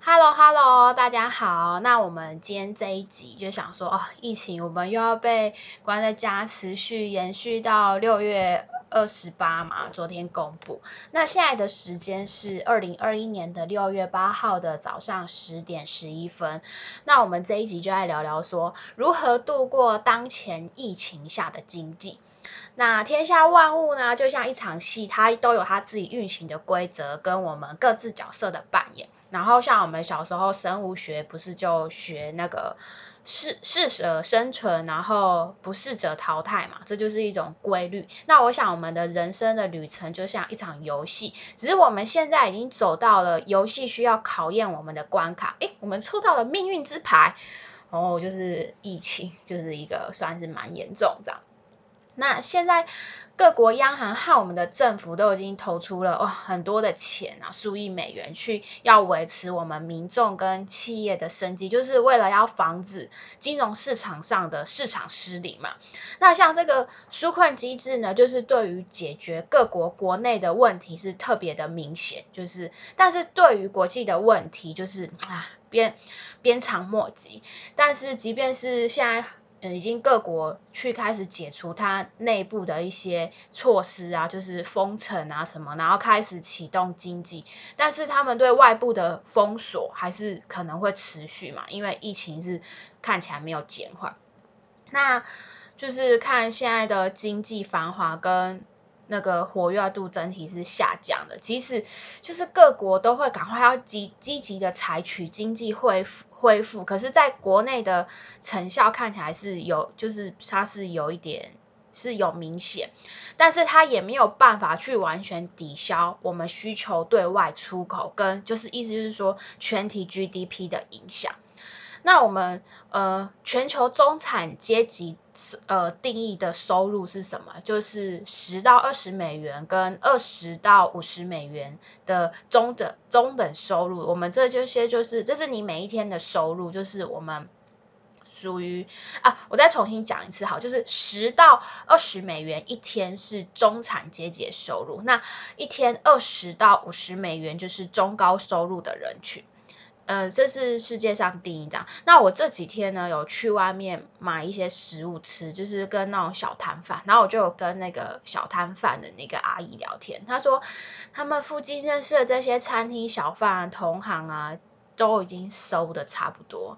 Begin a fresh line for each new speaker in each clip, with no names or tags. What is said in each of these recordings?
Hello Hello，大家好。那我们今天这一集就想说，哦，疫情我们又要被关在家，持续延续到六月二十八嘛，昨天公布。那现在的时间是二零二一年的六月八号的早上十点十一分。那我们这一集就来聊聊说，如何度过当前疫情下的经济。那天下万物呢，就像一场戏，它都有它自己运行的规则，跟我们各自角色的扮演。然后像我们小时候生物学不是就学那个适适者生存，然后不适者淘汰嘛，这就是一种规律。那我想我们的人生的旅程就像一场游戏，只是我们现在已经走到了游戏需要考验我们的关卡。诶，我们抽到了命运之牌，然哦，就是疫情，就是一个算是蛮严重这样。那现在各国央行和我们的政府都已经投出了哇很多的钱啊，数亿美元去要维持我们民众跟企业的生计，就是为了要防止金融市场上的市场失灵嘛。那像这个纾困机制呢，就是对于解决各国国内的问题是特别的明显，就是但是对于国际的问题，就是啊鞭鞭长莫及。但是即便是现在。嗯，已经各国去开始解除它内部的一些措施啊，就是封城啊什么，然后开始启动经济，但是他们对外部的封锁还是可能会持续嘛，因为疫情是看起来没有减缓。那就是看现在的经济繁华跟那个活跃度整体是下降的，即使就是各国都会赶快要积积极的采取经济恢复。恢复，可是在国内的成效看起来是有，就是它是有一点是有明显，但是它也没有办法去完全抵消我们需求对外出口跟就是意思就是说全体 GDP 的影响。那我们呃全球中产阶级呃定义的收入是什么？就是十到二十美元跟二十到五十美元的中等中等收入。我们这这些就是这是你每一天的收入，就是我们属于啊，我再重新讲一次好，就是十到二十美元一天是中产阶级收入，那一天二十到五十美元就是中高收入的人群。呃，这是世界上第一张。那我这几天呢，有去外面买一些食物吃，就是跟那种小摊贩，然后我就有跟那个小摊贩的那个阿姨聊天，她说他们附近认识的这些餐厅小贩同行啊，都已经收的差不多。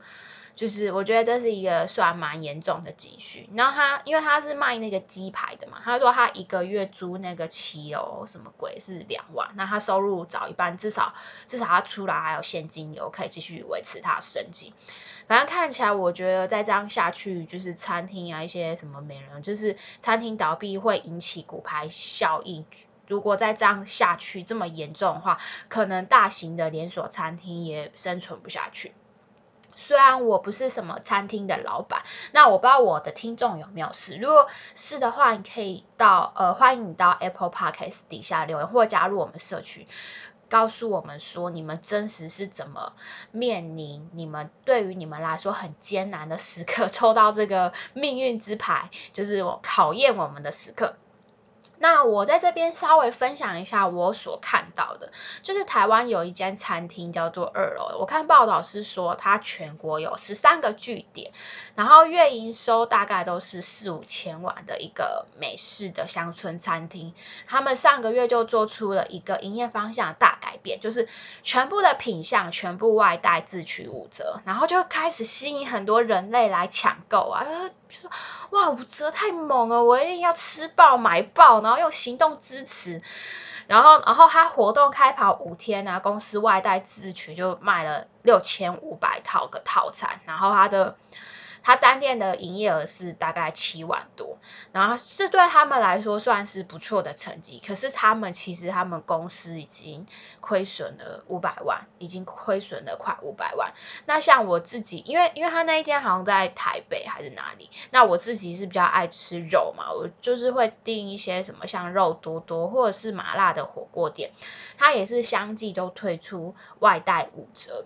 就是我觉得这是一个算蛮严重的积蓄，然后他因为他是卖那个鸡排的嘛，他说他一个月租那个骑楼什么鬼是两万，那他收入早一半，至少至少他出来还有现金流可以继续维持他的生计。反正看起来我觉得再这样下去，就是餐厅啊一些什么美人，就是餐厅倒闭会引起骨牌效应。如果再这样下去这么严重的话，可能大型的连锁餐厅也生存不下去。虽然我不是什么餐厅的老板，那我不知道我的听众有没有是，如果是的话，你可以到呃欢迎你到 Apple Podcast 底下留言，或加入我们社区，告诉我们说你们真实是怎么面临你们对于你们来说很艰难的时刻，抽到这个命运之牌，就是我考验我们的时刻。那我在这边稍微分享一下我所看到的，就是台湾有一间餐厅叫做二楼，我看报道是说它全国有十三个据点，然后月营收大概都是四五千万的一个美式的乡村餐厅，他们上个月就做出了一个营业方向大改变，就是全部的品相全部外带自取五折，然后就开始吸引很多人类来抢购啊。就说哇五折太猛了，我一定要吃爆买爆呢，然后用行动支持，然后然后他活动开跑五天啊，公司外带自取就卖了六千五百套个套餐，然后他的。他单店的营业额是大概七万多，然后这对他们来说算是不错的成绩。可是他们其实他们公司已经亏损了五百万，已经亏损了快五百万。那像我自己，因为因为他那一间好像在台北还是哪里，那我自己是比较爱吃肉嘛，我就是会订一些什么像肉多多或者是麻辣的火锅店，他也是相继都推出外带五折。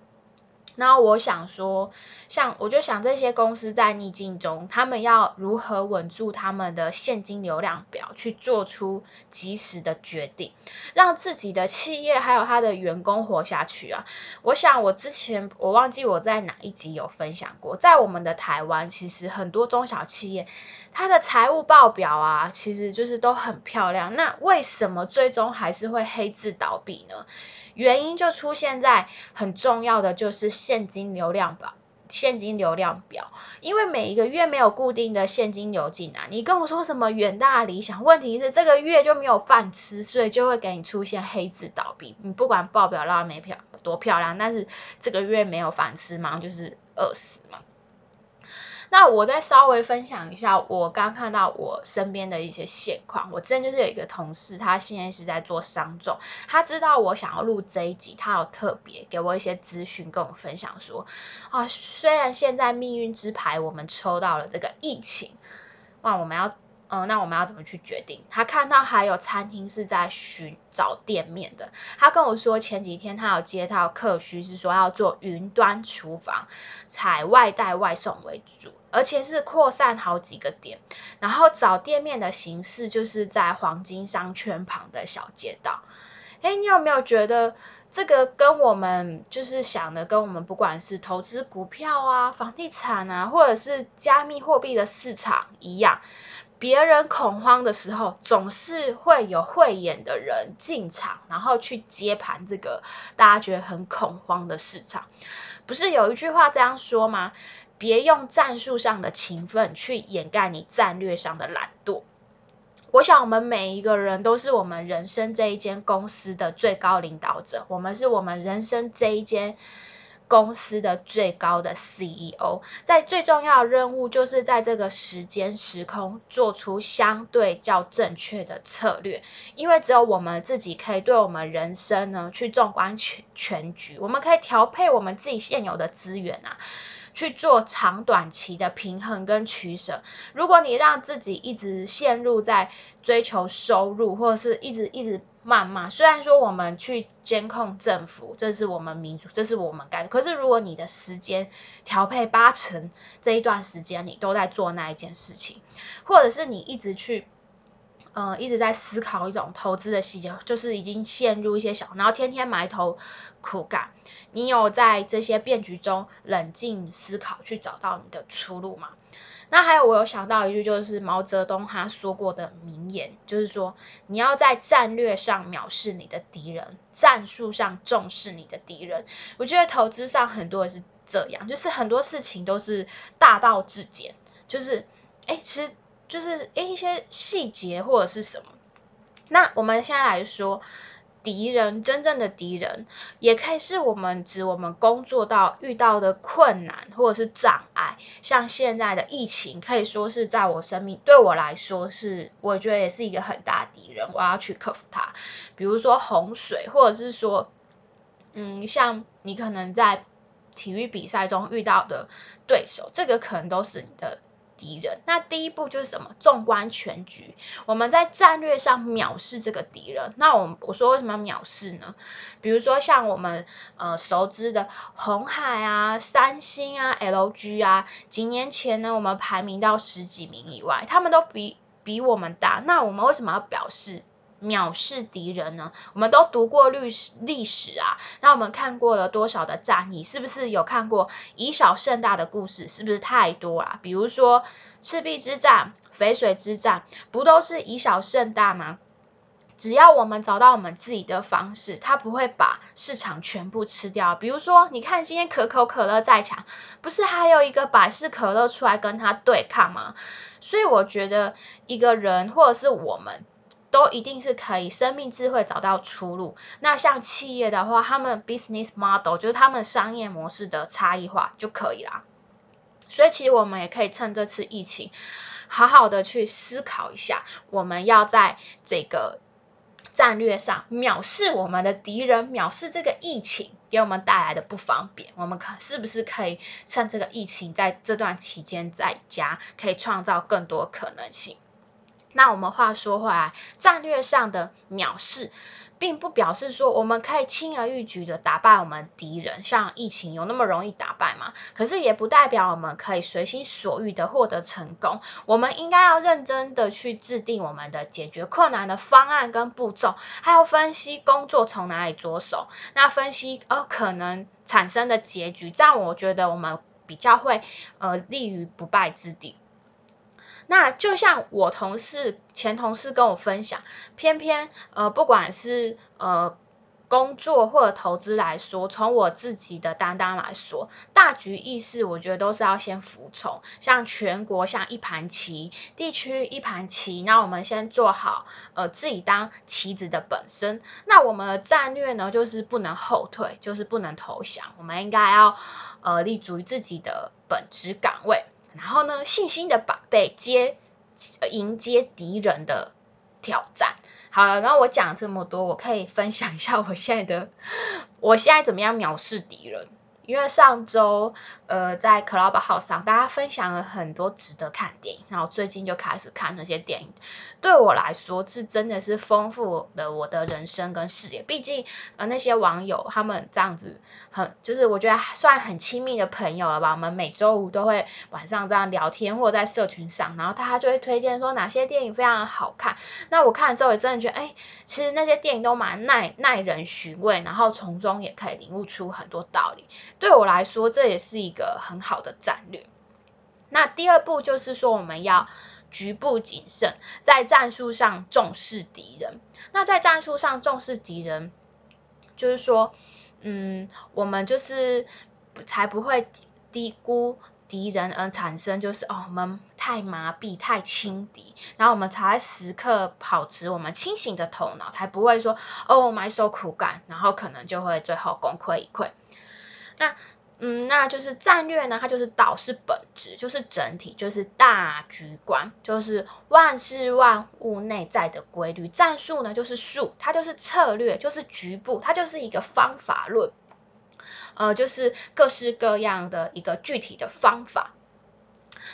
那我想说，像我就想这些公司在逆境中，他们要如何稳住他们的现金流量表，去做出及时的决定，让自己的企业还有他的员工活下去啊！我想我之前我忘记我在哪一集有分享过，在我们的台湾，其实很多中小企业，它的财务报表啊，其实就是都很漂亮。那为什么最终还是会黑字倒闭呢？原因就出现在很重要的就是现金流量表，现金流量表，因为每一个月没有固定的现金流进来，你跟我说什么远大理想，问题是这个月就没有饭吃，所以就会给你出现黑字倒闭。你不管报表拉没漂多漂亮，但是这个月没有饭吃嘛，就是饿死嘛。那我再稍微分享一下，我刚看到我身边的一些现况。我之前就是有一个同事，他现在是在做商众，他知道我想要录这一集，他有特别给我一些资讯跟我分享说，啊，虽然现在命运之牌我们抽到了这个疫情，哇，我们要。嗯，那我们要怎么去决定？他看到还有餐厅是在寻找店面的，他跟我说前几天他有接到客需，是说要做云端厨房，采外带外送为主，而且是扩散好几个点，然后找店面的形式就是在黄金商圈旁的小街道。哎，你有没有觉得这个跟我们就是想的，跟我们不管是投资股票啊、房地产啊，或者是加密货币的市场一样？别人恐慌的时候，总是会有慧眼的人进场，然后去接盘这个大家觉得很恐慌的市场。不是有一句话这样说吗？别用战术上的勤奋去掩盖你战略上的懒惰。我想，我们每一个人都是我们人生这一间公司的最高领导者，我们是我们人生这一间。公司的最高的 CEO，在最重要的任务就是在这个时间时空做出相对较正确的策略，因为只有我们自己可以对我们人生呢去纵观全全局，我们可以调配我们自己现有的资源啊。去做长短期的平衡跟取舍。如果你让自己一直陷入在追求收入，或者是一直一直谩骂，虽然说我们去监控政府，这是我们民主，这是我们该。可是如果你的时间调配八成这一段时间，你都在做那一件事情，或者是你一直去。嗯，一直在思考一种投资的细节，就是已经陷入一些小，然后天天埋头苦干。你有在这些变局中冷静思考，去找到你的出路吗？那还有，我有想到一句，就是毛泽东他说过的名言，就是说你要在战略上藐视你的敌人，战术上重视你的敌人。我觉得投资上很多也是这样，就是很多事情都是大道至简，就是哎，其实。就是诶一些细节或者是什么，那我们现在来说，敌人真正的敌人，也可以是我们指我们工作到遇到的困难或者是障碍，像现在的疫情，可以说是在我生命对我来说是，我觉得也是一个很大敌人，我要去克服它。比如说洪水，或者是说，嗯，像你可能在体育比赛中遇到的对手，这个可能都是你的。敌人，那第一步就是什么？纵观全局，我们在战略上藐视这个敌人。那我我说为什么要藐视呢？比如说像我们呃熟知的红海啊、三星啊、LG 啊，几年前呢我们排名到十几名以外，他们都比比我们大。那我们为什么要表示？藐视敌人呢？我们都读过历史历史啊，那我们看过了多少的战役？是不是有看过以小胜大的故事？是不是太多了？比如说赤壁之战、淝水之战，不都是以小胜大吗？只要我们找到我们自己的方式，它不会把市场全部吃掉。比如说，你看今天可口可乐在抢，不是还有一个百事可乐出来跟它对抗吗？所以我觉得一个人或者是我们。都一定是可以生命智慧找到出路。那像企业的话，他们 business model 就是他们商业模式的差异化就可以啦。所以其实我们也可以趁这次疫情，好好的去思考一下，我们要在这个战略上藐视我们的敌人，藐视这个疫情给我们带来的不方便。我们可是不是可以趁这个疫情在这段期间在家，可以创造更多可能性？那我们话说回来，战略上的藐视，并不表示说我们可以轻而易举的打败我们敌人，像疫情有那么容易打败吗？可是也不代表我们可以随心所欲的获得成功。我们应该要认真的去制定我们的解决困难的方案跟步骤，还要分析工作从哪里着手，那分析呃可能产生的结局，这样我觉得我们比较会呃立于不败之地。那就像我同事前同事跟我分享，偏偏呃不管是呃工作或者投资来说，从我自己的担当来说，大局意识我觉得都是要先服从。像全国像一盘棋，地区一盘棋，那我们先做好呃自己当棋子的本身。那我们的战略呢，就是不能后退，就是不能投降，我们应该要呃立足于自己的本职岗位。然后呢，信心的把备接迎接敌人的挑战。好了，然后我讲这么多，我可以分享一下我现在的，我现在怎么样藐视敌人。因为上周，呃，在 Club 号上，大家分享了很多值得看电影，然后最近就开始看那些电影。对我来说，是真的是丰富了我的人生跟视野。毕竟，呃，那些网友他们这样子，很就是我觉得算很亲密的朋友了吧。我们每周五都会晚上这样聊天，或者在社群上，然后他就会推荐说哪些电影非常好看。那我看了之后也真的觉得，哎，其实那些电影都蛮耐耐人寻味，然后从中也可以领悟出很多道理。对我来说，这也是一个很好的战略。那第二步就是说，我们要局部谨慎，在战术上重视敌人。那在战术上重视敌人，就是说，嗯，我们就是才不会低估敌人，而产生就是哦，我们太麻痹、太轻敌，然后我们才时刻保持我们清醒的头脑，才不会说哦埋首苦干，然后可能就会最后功亏一篑。那，嗯，那就是战略呢，它就是道，是本质，就是整体，就是大局观，就是万事万物内在的规律。战术呢，就是术，它就是策略，就是局部，它就是一个方法论，呃，就是各式各样的一个具体的方法。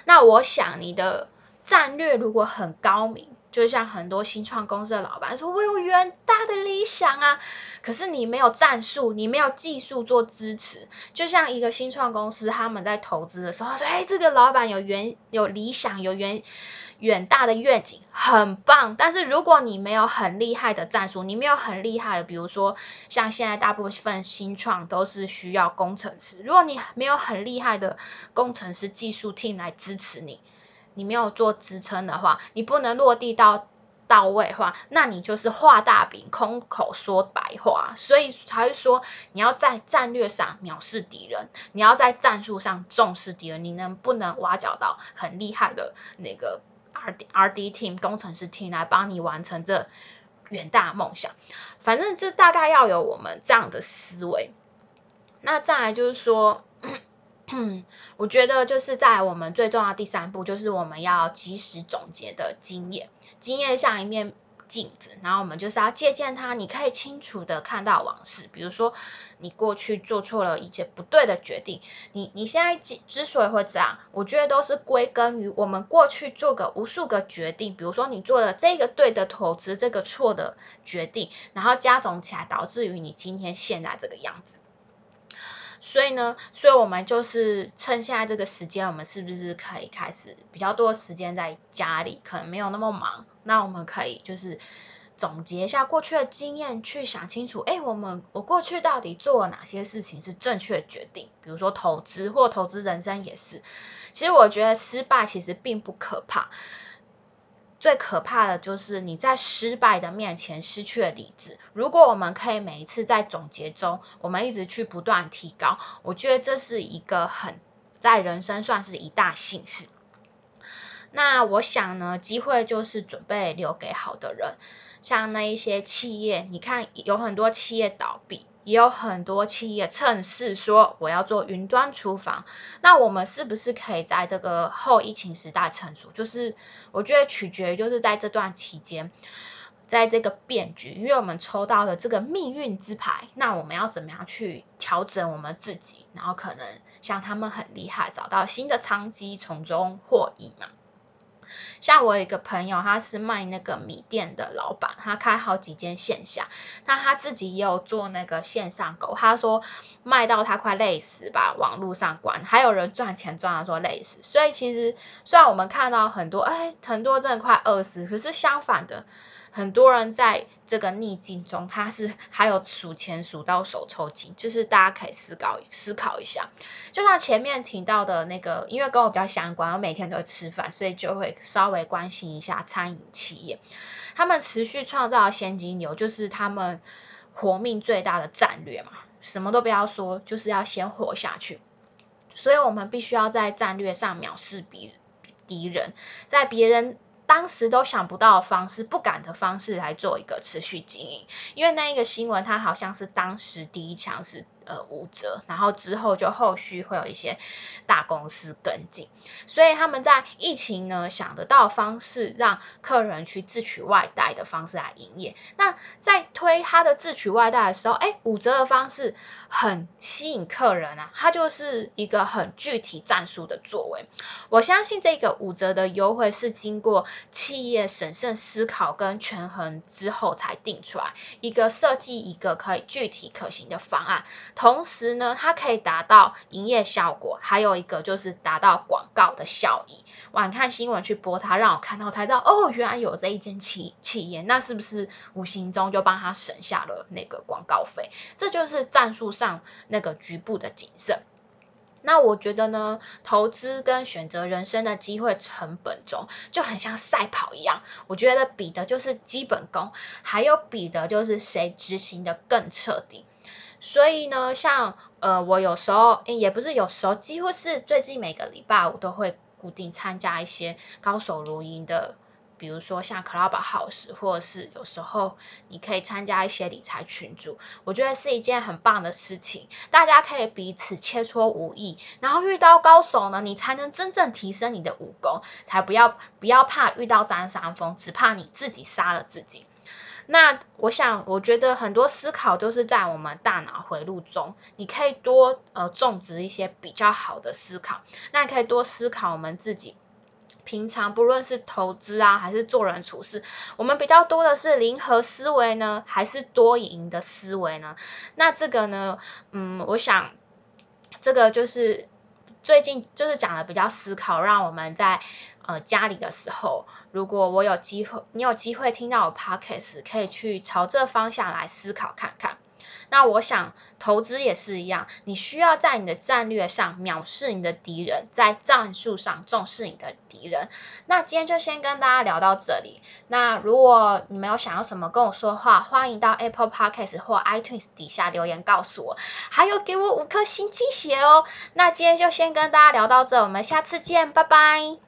那我想你的战略如果很高明。就像很多新创公司的老板说：“我有远大的理想啊，可是你没有战术，你没有技术做支持。”就像一个新创公司，他们在投资的时候说：“哎，这个老板有远有理想，有远远大的愿景，很棒。”但是如果你没有很厉害的战术，你没有很厉害的，比如说像现在大部分新创都是需要工程师，如果你没有很厉害的工程师技术 team 来支持你。你没有做支撑的话，你不能落地到到位话，那你就是画大饼，空口说白话。所以才会说，你要在战略上藐视敌人，你要在战术上重视敌人。你能不能挖角到很厉害的那个 R D R D team 工程师 team 来帮你完成这远大梦想？反正这大概要有我们这样的思维。那再来就是说。嗯，我觉得就是在我们最重要第三步，就是我们要及时总结的经验。经验像一面镜子，然后我们就是要借鉴它。你可以清楚的看到往事，比如说你过去做错了一些不对的决定，你你现在之之所以会这样，我觉得都是归根于我们过去做个无数个决定，比如说你做了这个对的投资，这个错的决定，然后加总起来，导致于你今天现在这个样子。所以呢，所以我们就是趁现在这个时间，我们是不是可以开始比较多时间在家里，可能没有那么忙。那我们可以就是总结一下过去的经验，去想清楚，哎，我们我过去到底做了哪些事情是正确的决定？比如说投资或投资人生也是。其实我觉得失败其实并不可怕。最可怕的就是你在失败的面前失去了理智。如果我们可以每一次在总结中，我们一直去不断提高，我觉得这是一个很在人生算是一大幸事。那我想呢，机会就是准备留给好的人。像那一些企业，你看有很多企业倒闭。也有很多企业趁势说我要做云端厨房，那我们是不是可以在这个后疫情时代成熟？就是我觉得取决于就是在这段期间，在这个变局，因为我们抽到了这个命运之牌，那我们要怎么样去调整我们自己，然后可能像他们很厉害，找到新的商机，从中获益嘛。像我有一个朋友，他是卖那个米店的老板，他开好几间线下，那他自己也有做那个线上购，他说卖到他快累死吧，网络上关，还有人赚钱赚到说累死。所以其实虽然我们看到很多，哎，很多真的快饿死，可是相反的。很多人在这个逆境中，他是还有数钱数到手抽筋，就是大家可以思考思考一下。就像前面提到的那个，因为跟我比较相关，我每天都会吃饭，所以就会稍微关心一下餐饮企业。他们持续创造现金流，就是他们活命最大的战略嘛。什么都不要说，就是要先活下去。所以我们必须要在战略上藐视敌敌人，在别人。当时都想不到的方式，不敢的方式来做一个持续经营，因为那一个新闻，它好像是当时第一枪是。呃，五折，然后之后就后续会有一些大公司跟进，所以他们在疫情呢想得到方式让客人去自取外带的方式来营业。那在推他的自取外带的时候，哎，五折的方式很吸引客人啊，它就是一个很具体战术的作为。我相信这个五折的优惠是经过企业审慎思考跟权衡之后才定出来，一个设计一个可以具体可行的方案。同时呢，它可以达到营业效果，还有一个就是达到广告的效益。晚看新闻去播它，让我看到才知道，哦，原来有这一间企企业，那是不是无形中就帮他省下了那个广告费？这就是战术上那个局部的谨慎。那我觉得呢，投资跟选择人生的机会成本中，就很像赛跑一样。我觉得比的就是基本功，还有比的就是谁执行的更彻底。所以呢，像呃，我有时候也不是有时候，几乎是最近每个礼拜我都会固定参加一些高手如云的，比如说像 Clubhouse，或者是有时候你可以参加一些理财群组，我觉得是一件很棒的事情。大家可以彼此切磋武艺，然后遇到高手呢，你才能真正提升你的武功，才不要不要怕遇到张三丰，只怕你自己杀了自己。那我想，我觉得很多思考都是在我们大脑回路中，你可以多呃种植一些比较好的思考。那你可以多思考我们自己平常不论是投资啊，还是做人处事，我们比较多的是零和思维呢，还是多赢的思维呢？那这个呢，嗯，我想这个就是最近就是讲的比较思考，让我们在。呃，家里的时候，如果我有机会，你有机会听到我 podcast，可以去朝这方向来思考看看。那我想投资也是一样，你需要在你的战略上藐视你的敌人，在战术上重视你的敌人。那今天就先跟大家聊到这里。那如果你们有想要什么跟我说话，欢迎到 Apple Podcast 或 iTunes 底下留言告诉我，还有给我五颗星鸡血哦。那今天就先跟大家聊到这，我们下次见，拜拜。